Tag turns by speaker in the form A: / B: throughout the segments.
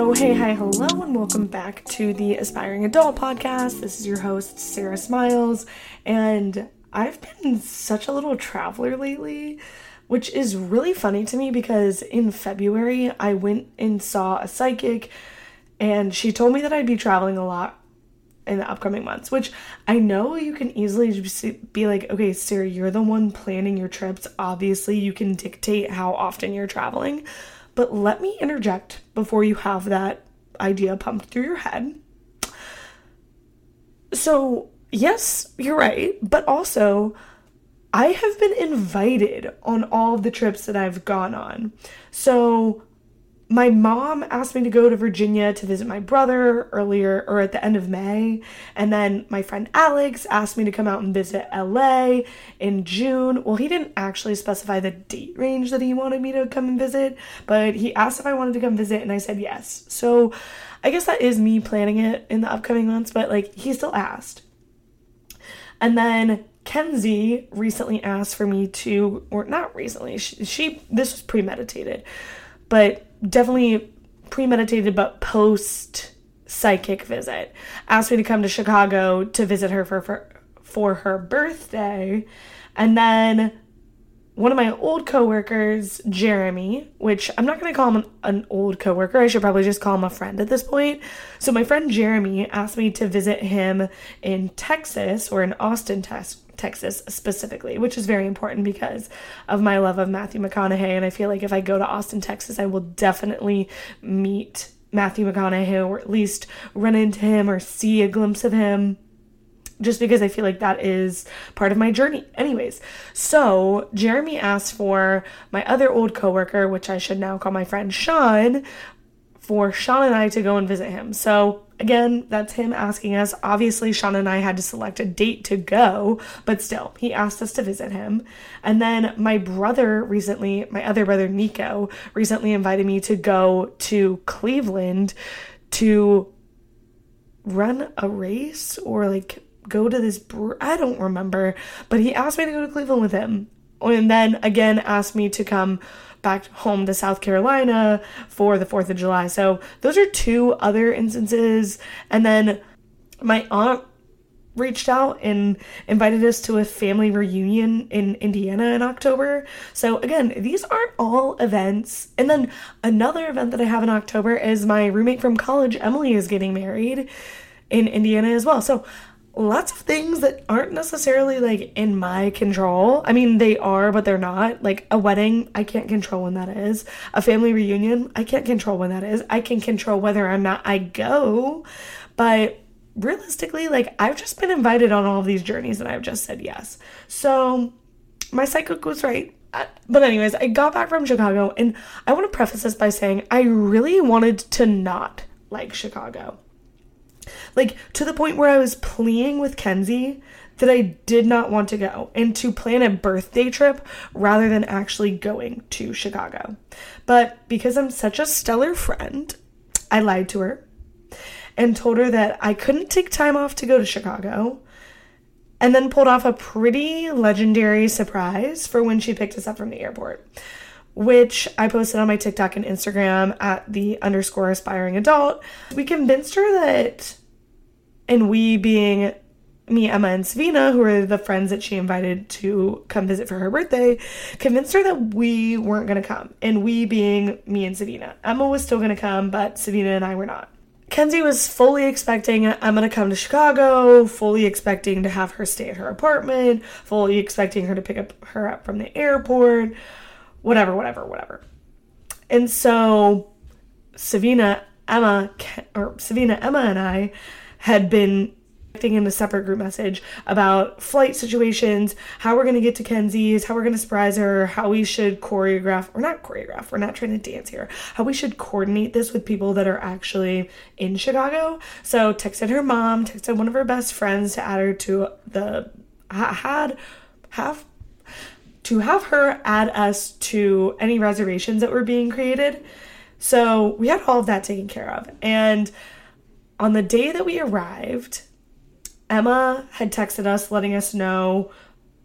A: Oh, hey, hi, hello, and welcome back to the Aspiring Adult Podcast. This is your host, Sarah Smiles, and I've been such a little traveler lately, which is really funny to me because in February I went and saw a psychic, and she told me that I'd be traveling a lot in the upcoming months, which I know you can easily be like, okay, Sarah, you're the one planning your trips. Obviously, you can dictate how often you're traveling. But let me interject before you have that idea pumped through your head. So, yes, you're right, but also, I have been invited on all the trips that I've gone on. So, my mom asked me to go to Virginia to visit my brother earlier or at the end of May. And then my friend Alex asked me to come out and visit LA in June. Well, he didn't actually specify the date range that he wanted me to come and visit, but he asked if I wanted to come visit and I said yes. So I guess that is me planning it in the upcoming months, but like he still asked. And then Kenzie recently asked for me to, or not recently, she, she this was premeditated, but definitely premeditated but post psychic visit. Asked me to come to Chicago to visit her for, for for her birthday. And then one of my old coworkers, Jeremy, which I'm not going to call him an, an, old coworker, I should probably just call him a friend at this point. So my friend Jeremy asked me to visit him in Texas or in Austin, Texas Texas specifically, which is very important because of my love of Matthew McConaughey. And I feel like if I go to Austin, Texas, I will definitely meet Matthew McConaughey or at least run into him or see a glimpse of him just because I feel like that is part of my journey. Anyways, so Jeremy asked for my other old coworker, which I should now call my friend Sean, for Sean and I to go and visit him. So Again, that's him asking us. Obviously, Sean and I had to select a date to go, but still, he asked us to visit him. And then my brother recently, my other brother Nico, recently invited me to go to Cleveland to run a race or like go to this I don't remember, but he asked me to go to Cleveland with him. And then again asked me to come back home to South Carolina for the 4th of July. So those are two other instances. And then my aunt reached out and invited us to a family reunion in Indiana in October. So again, these aren't all events. And then another event that I have in October is my roommate from college, Emily, is getting married in Indiana as well. So lots of things that aren't necessarily like in my control. I mean, they are, but they're not. Like a wedding, I can't control when that is. A family reunion, I can't control when that is. I can control whether or not I go, but realistically, like I've just been invited on all of these journeys and I've just said yes. So my psychic was right. But, anyways, I got back from Chicago and I want to preface this by saying I really wanted to not like Chicago. Like to the point where I was pleading with Kenzie that I did not want to go and to plan a birthday trip rather than actually going to Chicago. But because I'm such a stellar friend, I lied to her and told her that I couldn't take time off to go to Chicago and then pulled off a pretty legendary surprise for when she picked us up from the airport which I posted on my TikTok and Instagram at the underscore aspiring adult. We convinced her that, and we being me, Emma, and Savina, who are the friends that she invited to come visit for her birthday, convinced her that we weren't going to come. And we being me and Savina. Emma was still going to come, but Savina and I were not. Kenzie was fully expecting Emma to come to Chicago, fully expecting to have her stay at her apartment, fully expecting her to pick up her up from the airport whatever, whatever, whatever. And so Savina, Emma, or Savina, Emma, and I had been acting in a separate group message about flight situations, how we're going to get to Kenzie's, how we're going to surprise her, how we should choreograph, or not choreograph, we're not trying to dance here, how we should coordinate this with people that are actually in Chicago. So texted her mom, texted one of her best friends to add her to the, had, have to have her add us to any reservations that were being created. So we had all of that taken care of. And on the day that we arrived, Emma had texted us letting us know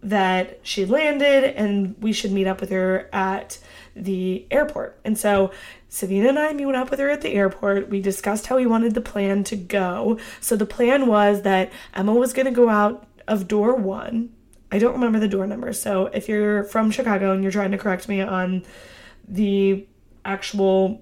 A: that she landed and we should meet up with her at the airport. And so Savina and I meet up with her at the airport. We discussed how we wanted the plan to go. So the plan was that Emma was going to go out of door one. I don't remember the door number. So if you're from Chicago and you're trying to correct me on the actual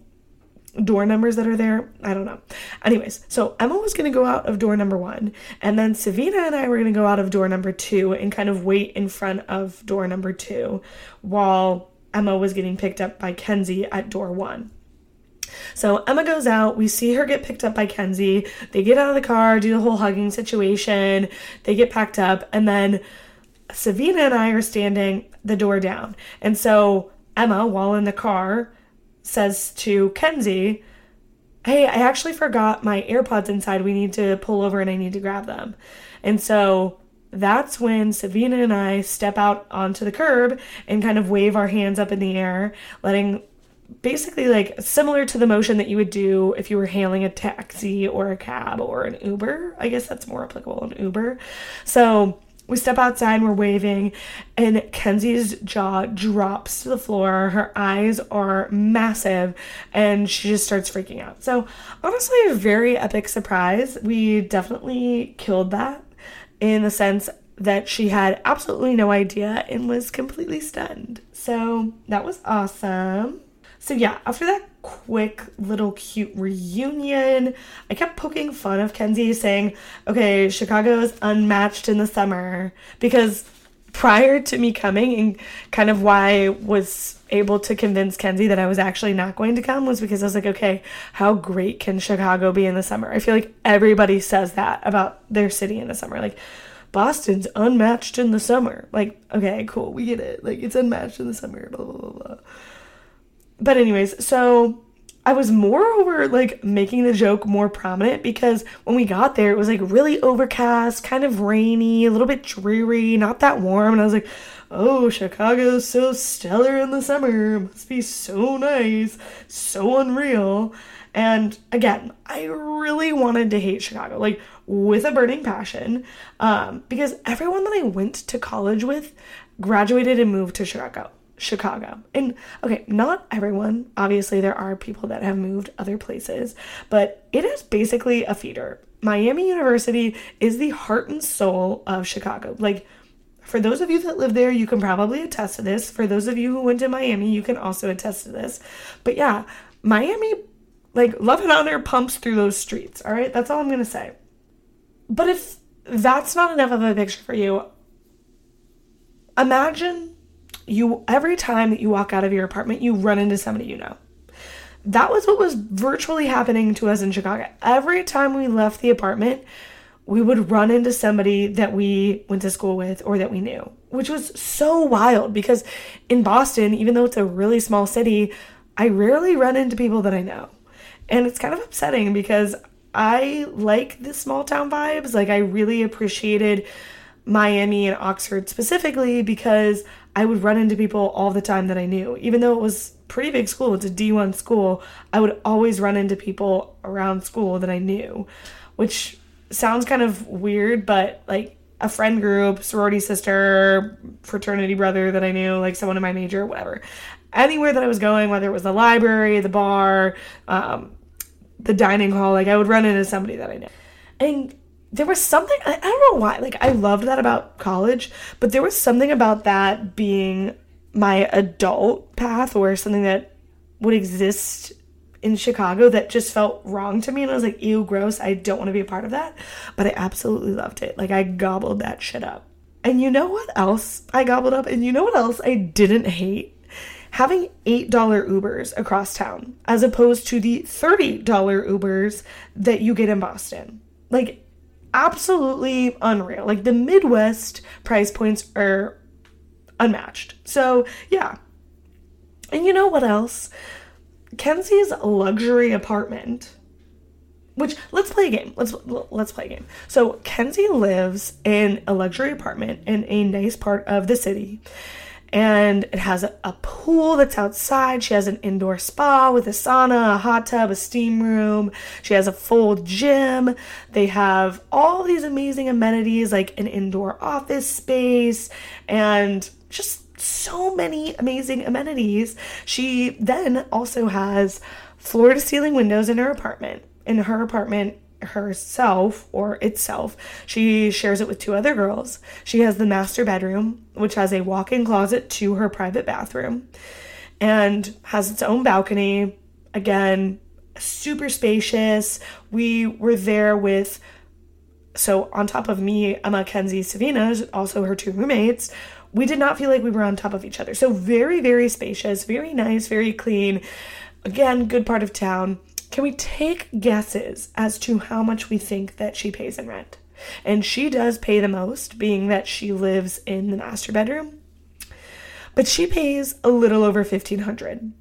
A: door numbers that are there. I don't know. Anyways, so Emma was going to go out of door number one, and then Savina and I were going to go out of door number two and kind of wait in front of door number two while Emma was getting picked up by Kenzie at door one. So Emma goes out. We see her get picked up by Kenzie. They get out of the car, do the whole hugging situation. They get packed up, and then Savina and I are standing the door down. And so Emma, while in the car, says to Kenzie, Hey, I actually forgot my AirPods inside. We need to pull over and I need to grab them. And so that's when Savina and I step out onto the curb and kind of wave our hands up in the air, letting basically like similar to the motion that you would do if you were hailing a taxi or a cab or an Uber. I guess that's more applicable in Uber. So we step outside, and we're waving, and Kenzie's jaw drops to the floor. Her eyes are massive, and she just starts freaking out. So, honestly, a very epic surprise. We definitely killed that in the sense that she had absolutely no idea and was completely stunned. So, that was awesome. So, yeah, after that quick little cute reunion. I kept poking fun of Kenzie saying, okay, Chicago is unmatched in the summer because prior to me coming and kind of why I was able to convince Kenzie that I was actually not going to come was because I was like, okay, how great can Chicago be in the summer? I feel like everybody says that about their city in the summer. Like, Boston's unmatched in the summer. Like, okay, cool, we get it. Like, it's unmatched in the summer, blah, blah, blah, blah but anyways, so I was moreover like making the joke more prominent because when we got there, it was like really overcast, kind of rainy, a little bit dreary, not that warm. And I was like, oh, Chicago's so stellar in the summer. Must be so nice, so unreal. And again, I really wanted to hate Chicago, like with a burning passion, um, because everyone that I went to college with graduated and moved to Chicago. Chicago. And okay, not everyone. Obviously, there are people that have moved other places, but it is basically a feeder. Miami University is the heart and soul of Chicago. Like, for those of you that live there, you can probably attest to this. For those of you who went to Miami, you can also attest to this. But yeah, Miami, like, love and honor pumps through those streets. All right, that's all I'm gonna say. But if that's not enough of a picture for you, imagine you every time that you walk out of your apartment, you run into somebody you know. That was what was virtually happening to us in Chicago. Every time we left the apartment, we would run into somebody that we went to school with or that we knew, which was so wild because in Boston, even though it's a really small city, I rarely run into people that I know. And it's kind of upsetting because I like the small town vibes. Like, I really appreciated Miami and Oxford specifically because I would run into people all the time that I knew. Even though it was pretty big school, it's a D1 school, I would always run into people around school that I knew, which sounds kind of weird, but like a friend group, sorority sister, fraternity brother that I knew, like someone in my major, whatever. Anywhere that I was going, whether it was the library, the bar, um, the dining hall, like I would run into somebody that I knew. And there was something I, don't know why like i loved that about college but there was something about that being my adult path or something that would exist in chicago that just felt wrong to me. And i was like ew gross i don't want to be a part of that. But i absolutely loved it. Like i gobbled that shit up. And you know what else i gobbled up? And you know what else i didn't hate? Having $8 Ubers across town as opposed to the $30 Ubers that you get in Boston. Like, absolutely unreal. Like the Midwest price points are unmatched. So, yeah. And you know what else? Kenzie's luxury apartment which let's play a game. Let's let's play a game. So Kenzie lives in a luxury apartment in a nice part of the city. And it has a, pool that's outside. She has an indoor spa with a sauna, a hot tub, a steam room. She has a full gym. They have all these amazing amenities like an indoor office space and just so many amazing amenities. She then also has floor to ceiling windows in her apartment. In her apartment, herself or itself. She shares it with two other girls. She has the master bedroom, which has a walk in closet to her private bathroom and has its own balcony. Again, super spacious. We were there with, so on top of me, Emma, Kenzie, Savina, also her two roommates. We did not feel like we were on top of each other. So, very, very spacious, very nice, very clean. Again, good part of town. Can we take guesses as to how much we think that she pays in rent? And she does pay the most, being that she lives in the master bedroom. But she pays a little over 1500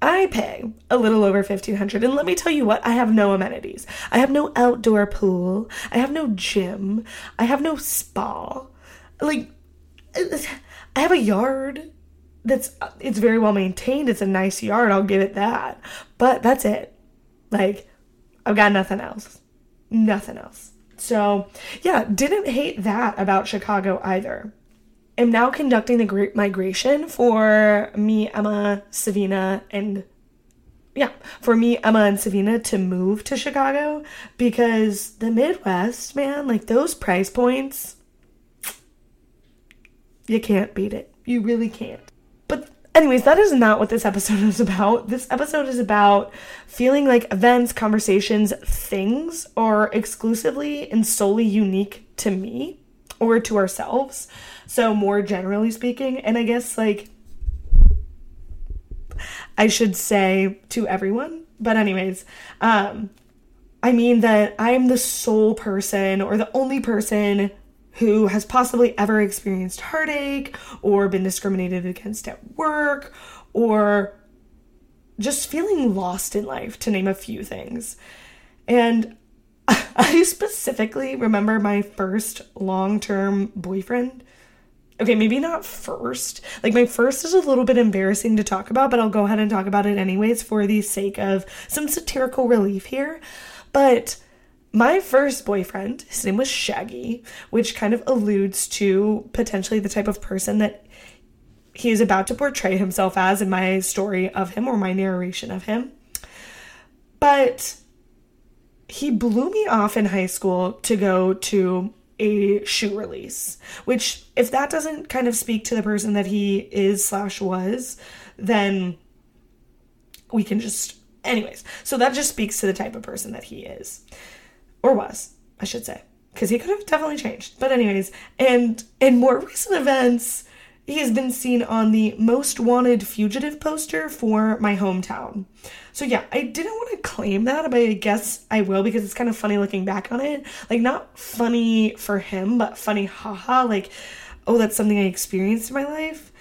A: I pay a little over 1500 and let me tell you what, I have no amenities. I have no outdoor pool. I have no gym. I have no spa. Like I have a yard that's it's very well maintained. It's a nice yard, I'll give it that. But that's it. Like I've got nothing else. Nothing else. So, yeah, didn't hate that about Chicago either. Am now conducting the Great Migration for me, Emma, Savina, and yeah, for me, Emma and Savina to move to Chicago because the Midwest, man, like those price points, you can't beat it. You really can't. Anyways, that is not what this episode is about. This episode is about feeling like events, conversations, things are exclusively and solely unique to me or to ourselves. So, more generally speaking, and I guess like I should say to everyone, but anyways, um I mean that I'm the sole person or the only person who has possibly ever experienced heartache or been discriminated against at work or just feeling lost in life, to name a few things. And I specifically remember my first long term boyfriend. Okay, maybe not first. Like, my first is a little bit embarrassing to talk about, but I'll go ahead and talk about it anyways for the sake of some satirical relief here. But my first boyfriend, his name was Shaggy, which kind of alludes to potentially the type of person that he is about to portray himself as in my story of him or my narration of him. But he blew me off in high school to go to a shoe release, which, if that doesn't kind of speak to the person that he is slash was, then we can just. Anyways, so that just speaks to the type of person that he is or was, I should say, because he could have definitely changed. But anyways, and in more recent events, he has been seen on the most wanted fugitive poster for my hometown. So yeah, I didn't want to claim that, but I guess I will because it's kind of funny looking back on it. Like not funny for him, but funny haha like oh that's something I experienced in my life.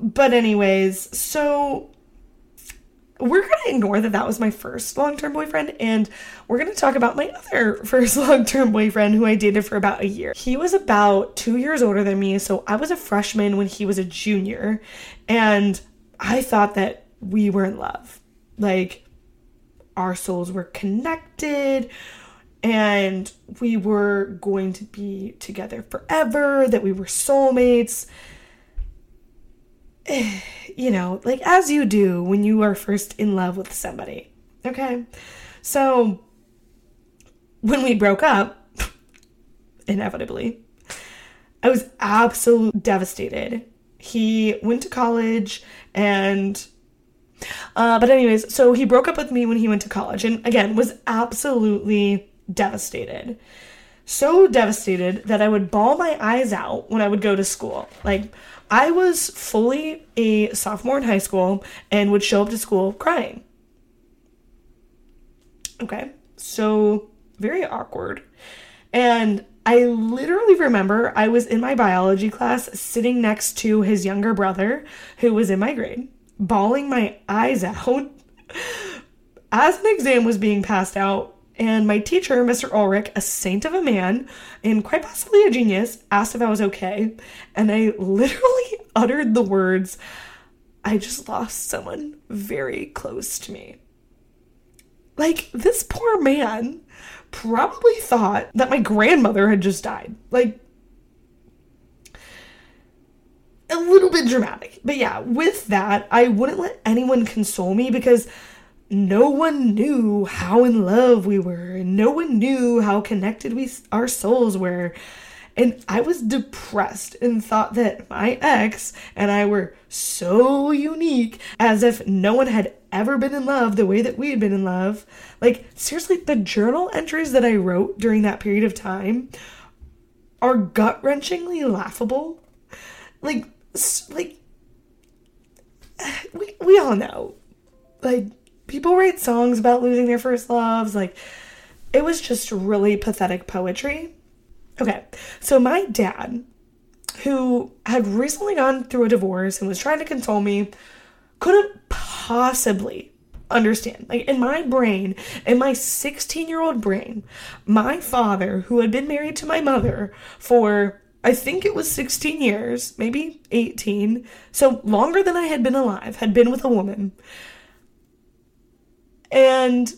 A: But anyways, so we're going to ignore that that was my first long term boyfriend and we're going to talk about my other first long term boyfriend who I dated for about a year. He was about two years older than me, so I was a freshman when he was a junior, and I thought that we were in love. Like, our souls were connected and we were going to be together forever, that we were soulmates. you know, like as you do when you are first in love with somebody. Okay? So when we broke up, inevitably, I was absolutely devastated. He went to college and uh, but anyways, so he broke up with me when he went to college and again was absolutely devastated. So devastated that I would bawl my eyes out when I would go to school. Like I was fully a sophomore in high school and would show up to school crying. Okay, so very awkward. And I literally remember I was in my biology class sitting next to his younger brother who was in my grade, bawling my eyes out as an exam was being passed out And my teacher, Mr. Ulrich, a saint of a man and quite possibly a genius, asked if I was okay. And I literally uttered the words, I just lost someone very close to me. Like, this poor man probably thought that my grandmother had just died. Like, a little bit dramatic. But yeah, with that, I wouldn't let anyone console me because no one knew how in love we were and no one knew how connected we our souls were. And i was depressed and thought that my ex and i were so unique as if no one had ever been in love the way that we had been in love. Like seriously the journal entries that i wrote during that period of time are gut-wrenchingly laughable. Like like we, we all know. Like people write songs about losing their first loves. Like, it was just really pathetic poetry. Okay, so my dad, who had recently gone through a divorce and was trying to console me, couldn't possibly understand. Like, in my brain, in my 16 year old brain, my father, who had been married to my mother for I think it was 16 years, maybe 18, so longer than I had been alive, had been with a woman and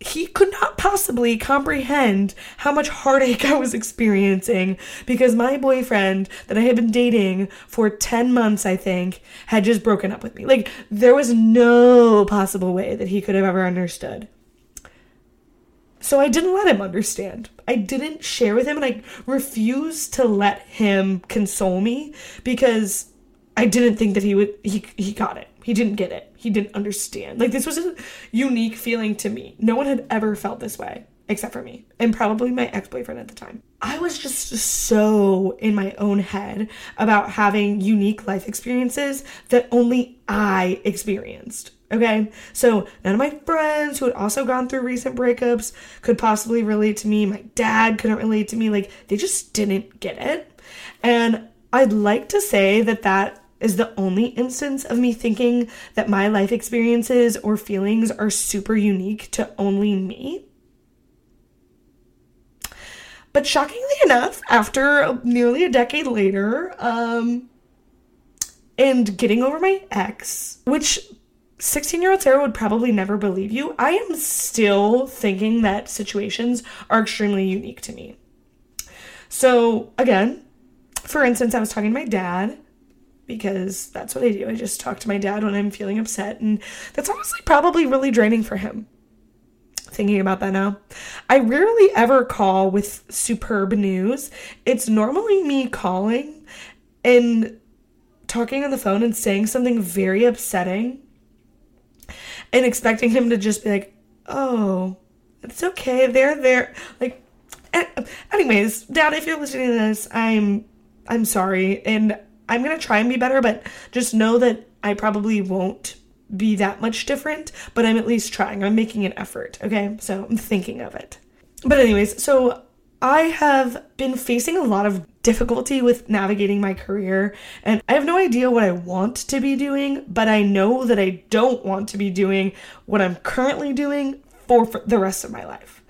A: he could not possibly comprehend how much heartache I was experiencing because my boyfriend that I had been dating for 10 months, I think, had just broken up with me. Like, there was no possible way that he could have ever understood. So I didn't let him understand. I didn't share with him and I refused to let him console me because I didn't think that he would he he got it. He didn't get it. He didn't understand. Like this was a unique feeling to me. No one had ever felt this way except for me and probably my ex-boyfriend at the time. I was just so in my own head about having unique life experiences that only I experienced. Okay, so none of my friends who had also gone through recent breakups could possibly relate to me. My dad couldn't relate to me. Like, they just didn't get it. And I'd like to say that that is the only instance of me thinking that my life experiences or feelings are super unique to only me. But shockingly enough, after nearly a decade later, um, and getting over my ex, which 16 year old Sarah would probably never believe you, I am still thinking that situations are extremely unique to me. So, again, for instance, I was talking to my dad because that's what I do. I just talk to my dad when I'm feeling upset, and that's honestly probably really draining for him. Thinking about that now, I rarely ever call with superb news. It's normally me calling and talking on the phone and saying something very upsetting and expecting him to just be like, oh, it's okay. They're there. Like, anyways, dad, if you're listening to this, I'm, I'm sorry. And I'm going to try and be better, but just know that I probably won't be that much different, but I'm at least trying. I'm making an effort, okay? So I'm thinking of it. But, anyways, so I have been facing a lot of difficulty with navigating my career, and I have no idea what I want to be doing, but I know that I don't want to be doing what I'm currently doing for, for the rest of my life.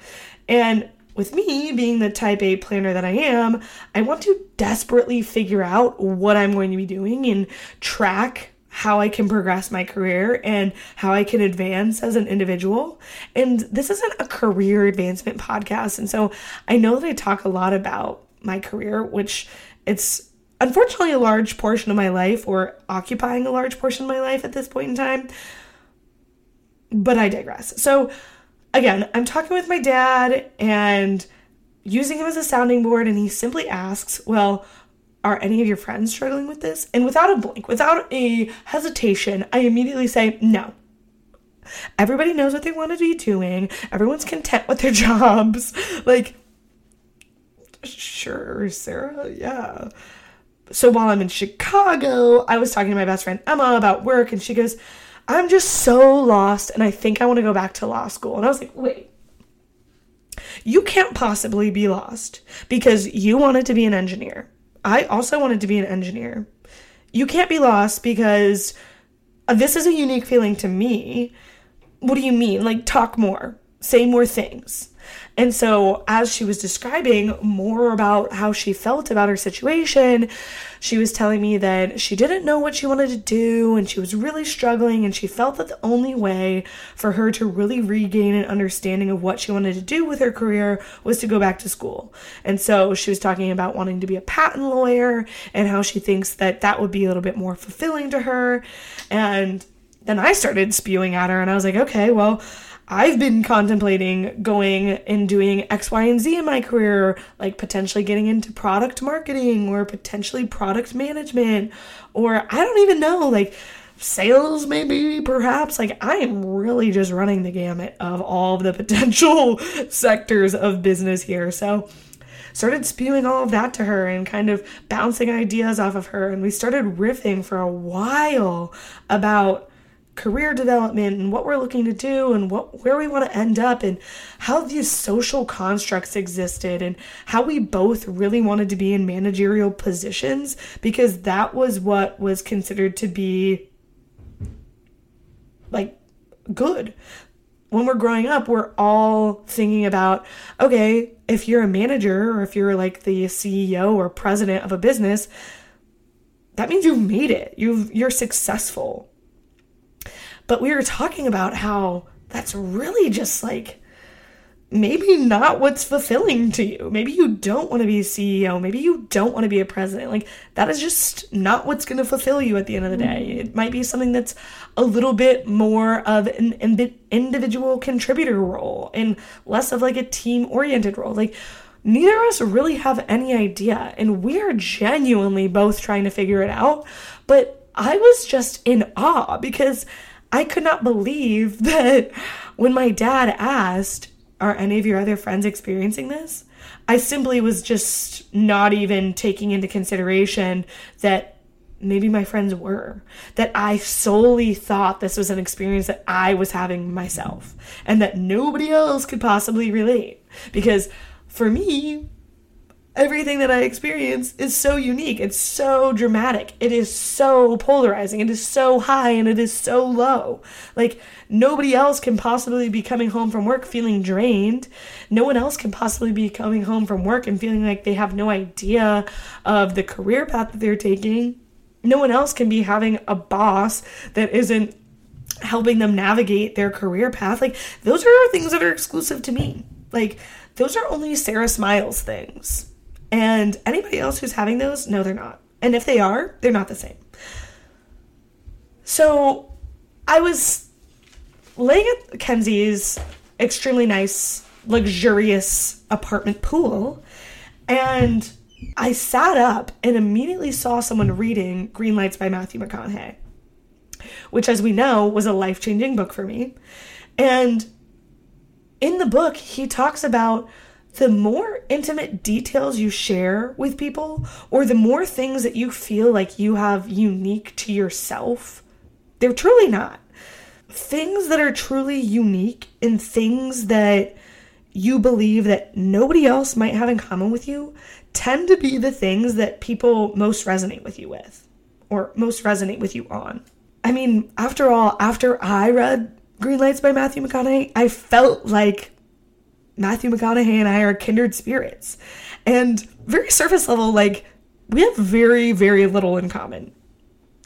A: And with me being the type A planner that I am, I want to desperately figure out what I'm going to be doing and track how I can progress my career and how I can advance as an individual. And this isn't a career advancement podcast. And so I know that I talk a lot about my career, which it's unfortunately a large portion of my life or occupying a large portion of my life at this point in time. But I digress. So, again, I'm talking with my dad and using him as a sounding board, and he simply asks, Well, are any of your friends struggling with this? And without a blink, without a hesitation, I immediately say, No. Everybody knows what they want to be doing. Everyone's content with their jobs. Like, sure, Sarah, yeah. So while I'm in Chicago, I was talking to my best friend Emma about work, and she goes, I'm just so lost and I think I want to go back to law school. And I was like, wait, you can't possibly be lost because you wanted to be an engineer. I also wanted to be an engineer. You can't be lost because uh, this is a unique feeling to me. What do you mean? Like, talk more. say more things. And so, as she was describing more about how she felt about her situation, she was telling me that she didn't know what she wanted to do and she was really struggling. And she felt that the only way for her to really regain an understanding of what she wanted to do with her career was to go back to school. And so, she was talking about wanting to be a patent lawyer and how she thinks that that would be a little bit more fulfilling to her. And then I started spewing at her, and I was like, okay, well, I've been contemplating going and doing X, Y, and Z in my career, like potentially getting into product marketing or potentially product management, or I don't even know, like sales, maybe, perhaps. Like, I am really just running the gamut of all of the potential sectors of business here. So, started spewing all of that to her and kind of bouncing ideas off of her. And we started riffing for a while about career development and what we're looking to do and what where we want to end up and how these social constructs existed and how we both really wanted to be in managerial positions because that was what was considered to be like good when we're growing up, we're all thinking about okay, if you're a manager or if you're like the CEO or president of a business, that means you've made it. You've you're successful. But we were talking about how that's really just like maybe not what's fulfilling to you. Maybe you don't want to be a CEO. Maybe you don't want to be a president. Like, that is just not what's going to fulfill you at the end of the day. Mm-hmm. It might be something that's a little bit more of an individual contributor role and less of like a team oriented role. Like, neither of us really have any idea. And we are genuinely both trying to figure it out. But I was just in awe because I could not believe that when my dad asked, Are any of your other friends experiencing this? I simply was just not even taking into consideration that maybe my friends were. That I solely thought this was an experience that I was having myself and that nobody else could possibly relate. Because for me, everything that I experience is so unique. It's so dramatic. It is so polarizing. It is so high and it is so low. Like, nobody else can possibly be coming home from work feeling drained. No one else can possibly be coming home from work and feeling like they have no idea of the career path that they're taking. No one else can be having a boss that isn't helping them navigate their career path. Like, those are things that are exclusive to me. Like, those are only Sarah Smiles things. And anybody else who's having those, no, they're not. And if they are, they're not the same. So I was laying at Kenzie's extremely nice, luxurious apartment pool, and I sat up and immediately saw someone reading Greenlights by Matthew McConaughey, which, as we know, was a life changing book for me. And in the book, he talks about the more intimate details you share with people, or the more things that you feel like you have unique to yourself, they're truly not. Things that are truly unique and things that you believe that nobody else might have in common with you tend to be the things that people most resonate with you with or most resonate with you on. I mean, after all, after I read Greenlights by Matthew McConaughey, I felt like Matthew McConaughey and I are kindred spirits. And very surface level, like, we have very, very little in common.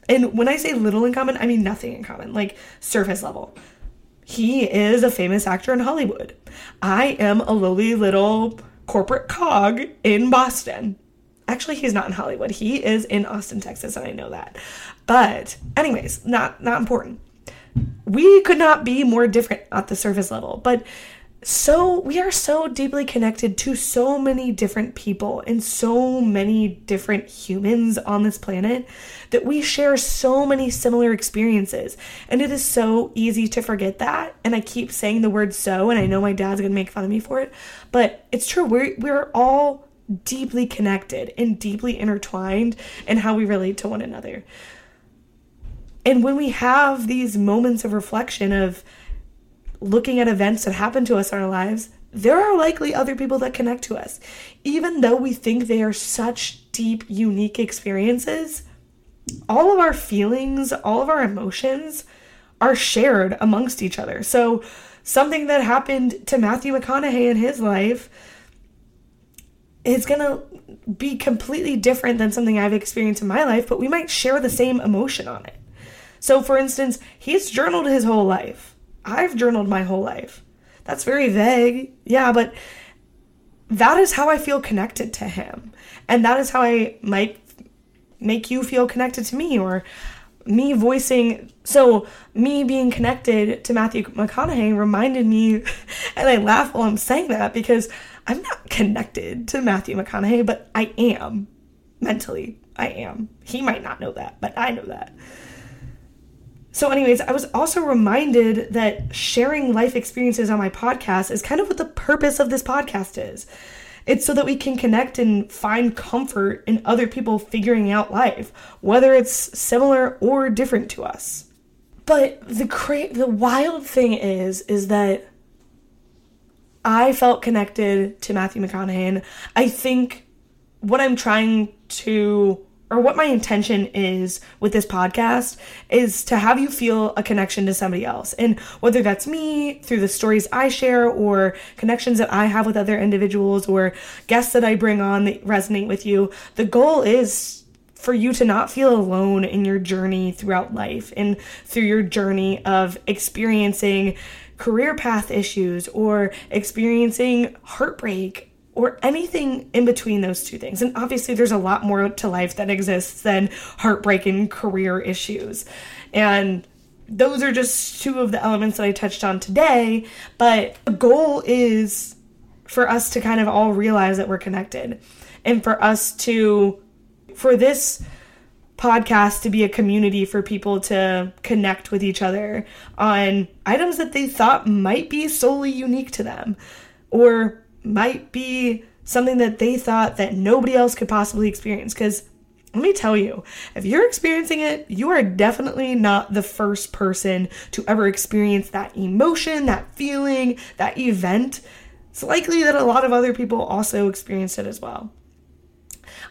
A: And when I say little in common, I mean nothing in common, like surface level. He is a famous actor in Hollywood. I am a lowly little corporate cog in Boston. Actually, he's not in Hollywood. He is in Austin, Texas, and I know that. But anyways, not not important. We could not be more different at the surface level. But so we are so deeply connected to so many different people and so many different humans on this planet that we share so many similar experiences. And it is so easy to forget that. And i keep saying the word so and i know my dad's going to make fun of me for it but it's true. We're we're all deeply connected and deeply intertwined in how we relate to one another. And when we have these moments of reflection of looking at events that happen to us in our lives, there are likely other people that connect to us. Even though we think they are such deep, unique experiences, all of our feelings, all of our emotions are shared amongst each other. So something that happened to Matthew McConaughey in his life is going to be completely different than something I've experienced in my life, but we might share the same emotion on it. So, for instance, he's journaled his whole life. I've journaled my whole life. That's very vague. Yeah, but that is how I feel connected to him. And that is how I might make you feel connected to me or me voicing so me being connected to Matthew McConaughey reminded me and I laugh while I'm saying that because I'm not connected to Matthew McConaughey, but I am mentally. I am. He might not know that, but I know that. So, anyways, I was also reminded that sharing life experiences on my podcast is kind of what the purpose of this podcast is. It's so that we can connect and find comfort in other people figuring out life, whether it's similar or different to us. But the cra- the wild thing is is that I felt connected to Matthew McConaughey I think what I'm trying to or what my intention is with this podcast is to have you feel a connection to somebody else. And whether that's me through the stories I share or connections that I have with other individuals or guests that I bring on that resonate with you, the goal is for you to not feel alone in your journey throughout life and through your journey of experiencing career path issues or experiencing heartbreak or anything in between those two things. And obviously, there's a lot more to life that exists than heartbreak and career issues. And those are just two of the elements that I touched on today. But the goal is for us to kind of all realize that we're connected and for us to, for this podcast to be a community for people to connect with each other on items that they thought might be solely unique to them or might be something that they thought that nobody else could possibly experience because let me tell you, if you're experiencing it, you are definitely not the first person to ever experience that emotion, that feeling, that event. It's likely that a lot of other people also experienced it as well.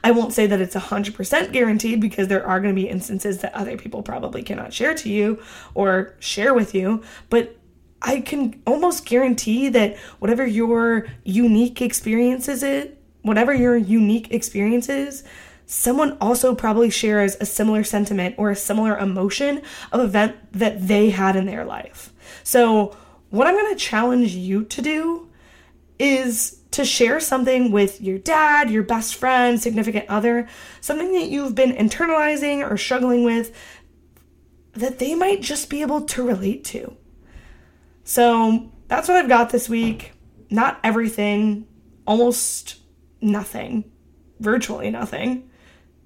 A: I won't say that it's 100% guaranteed because there are going to be instances that other people probably cannot share to you or share with you, but I can almost guarantee that whatever your unique experience is it, whatever your unique experience is, someone also probably shares a similar sentiment or a similar emotion of event that they had in their life. So, what I'm going to challenge you to do is to share something with your dad, your best friend, significant other, something that you've been internalizing or struggling with that they might just be able to relate to. So that's what I've got this week. Not everything, almost nothing, virtually nothing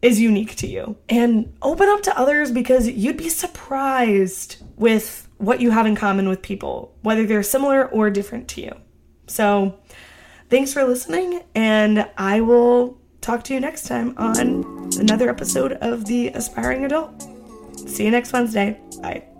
A: is unique to you. And open up to others because you'd be surprised with what you have in common with people, whether they're similar or different to you. So, thanks for listening, and I will talk to you next time on another episode of The Aspiring Adult. See you next Wednesday. Bye.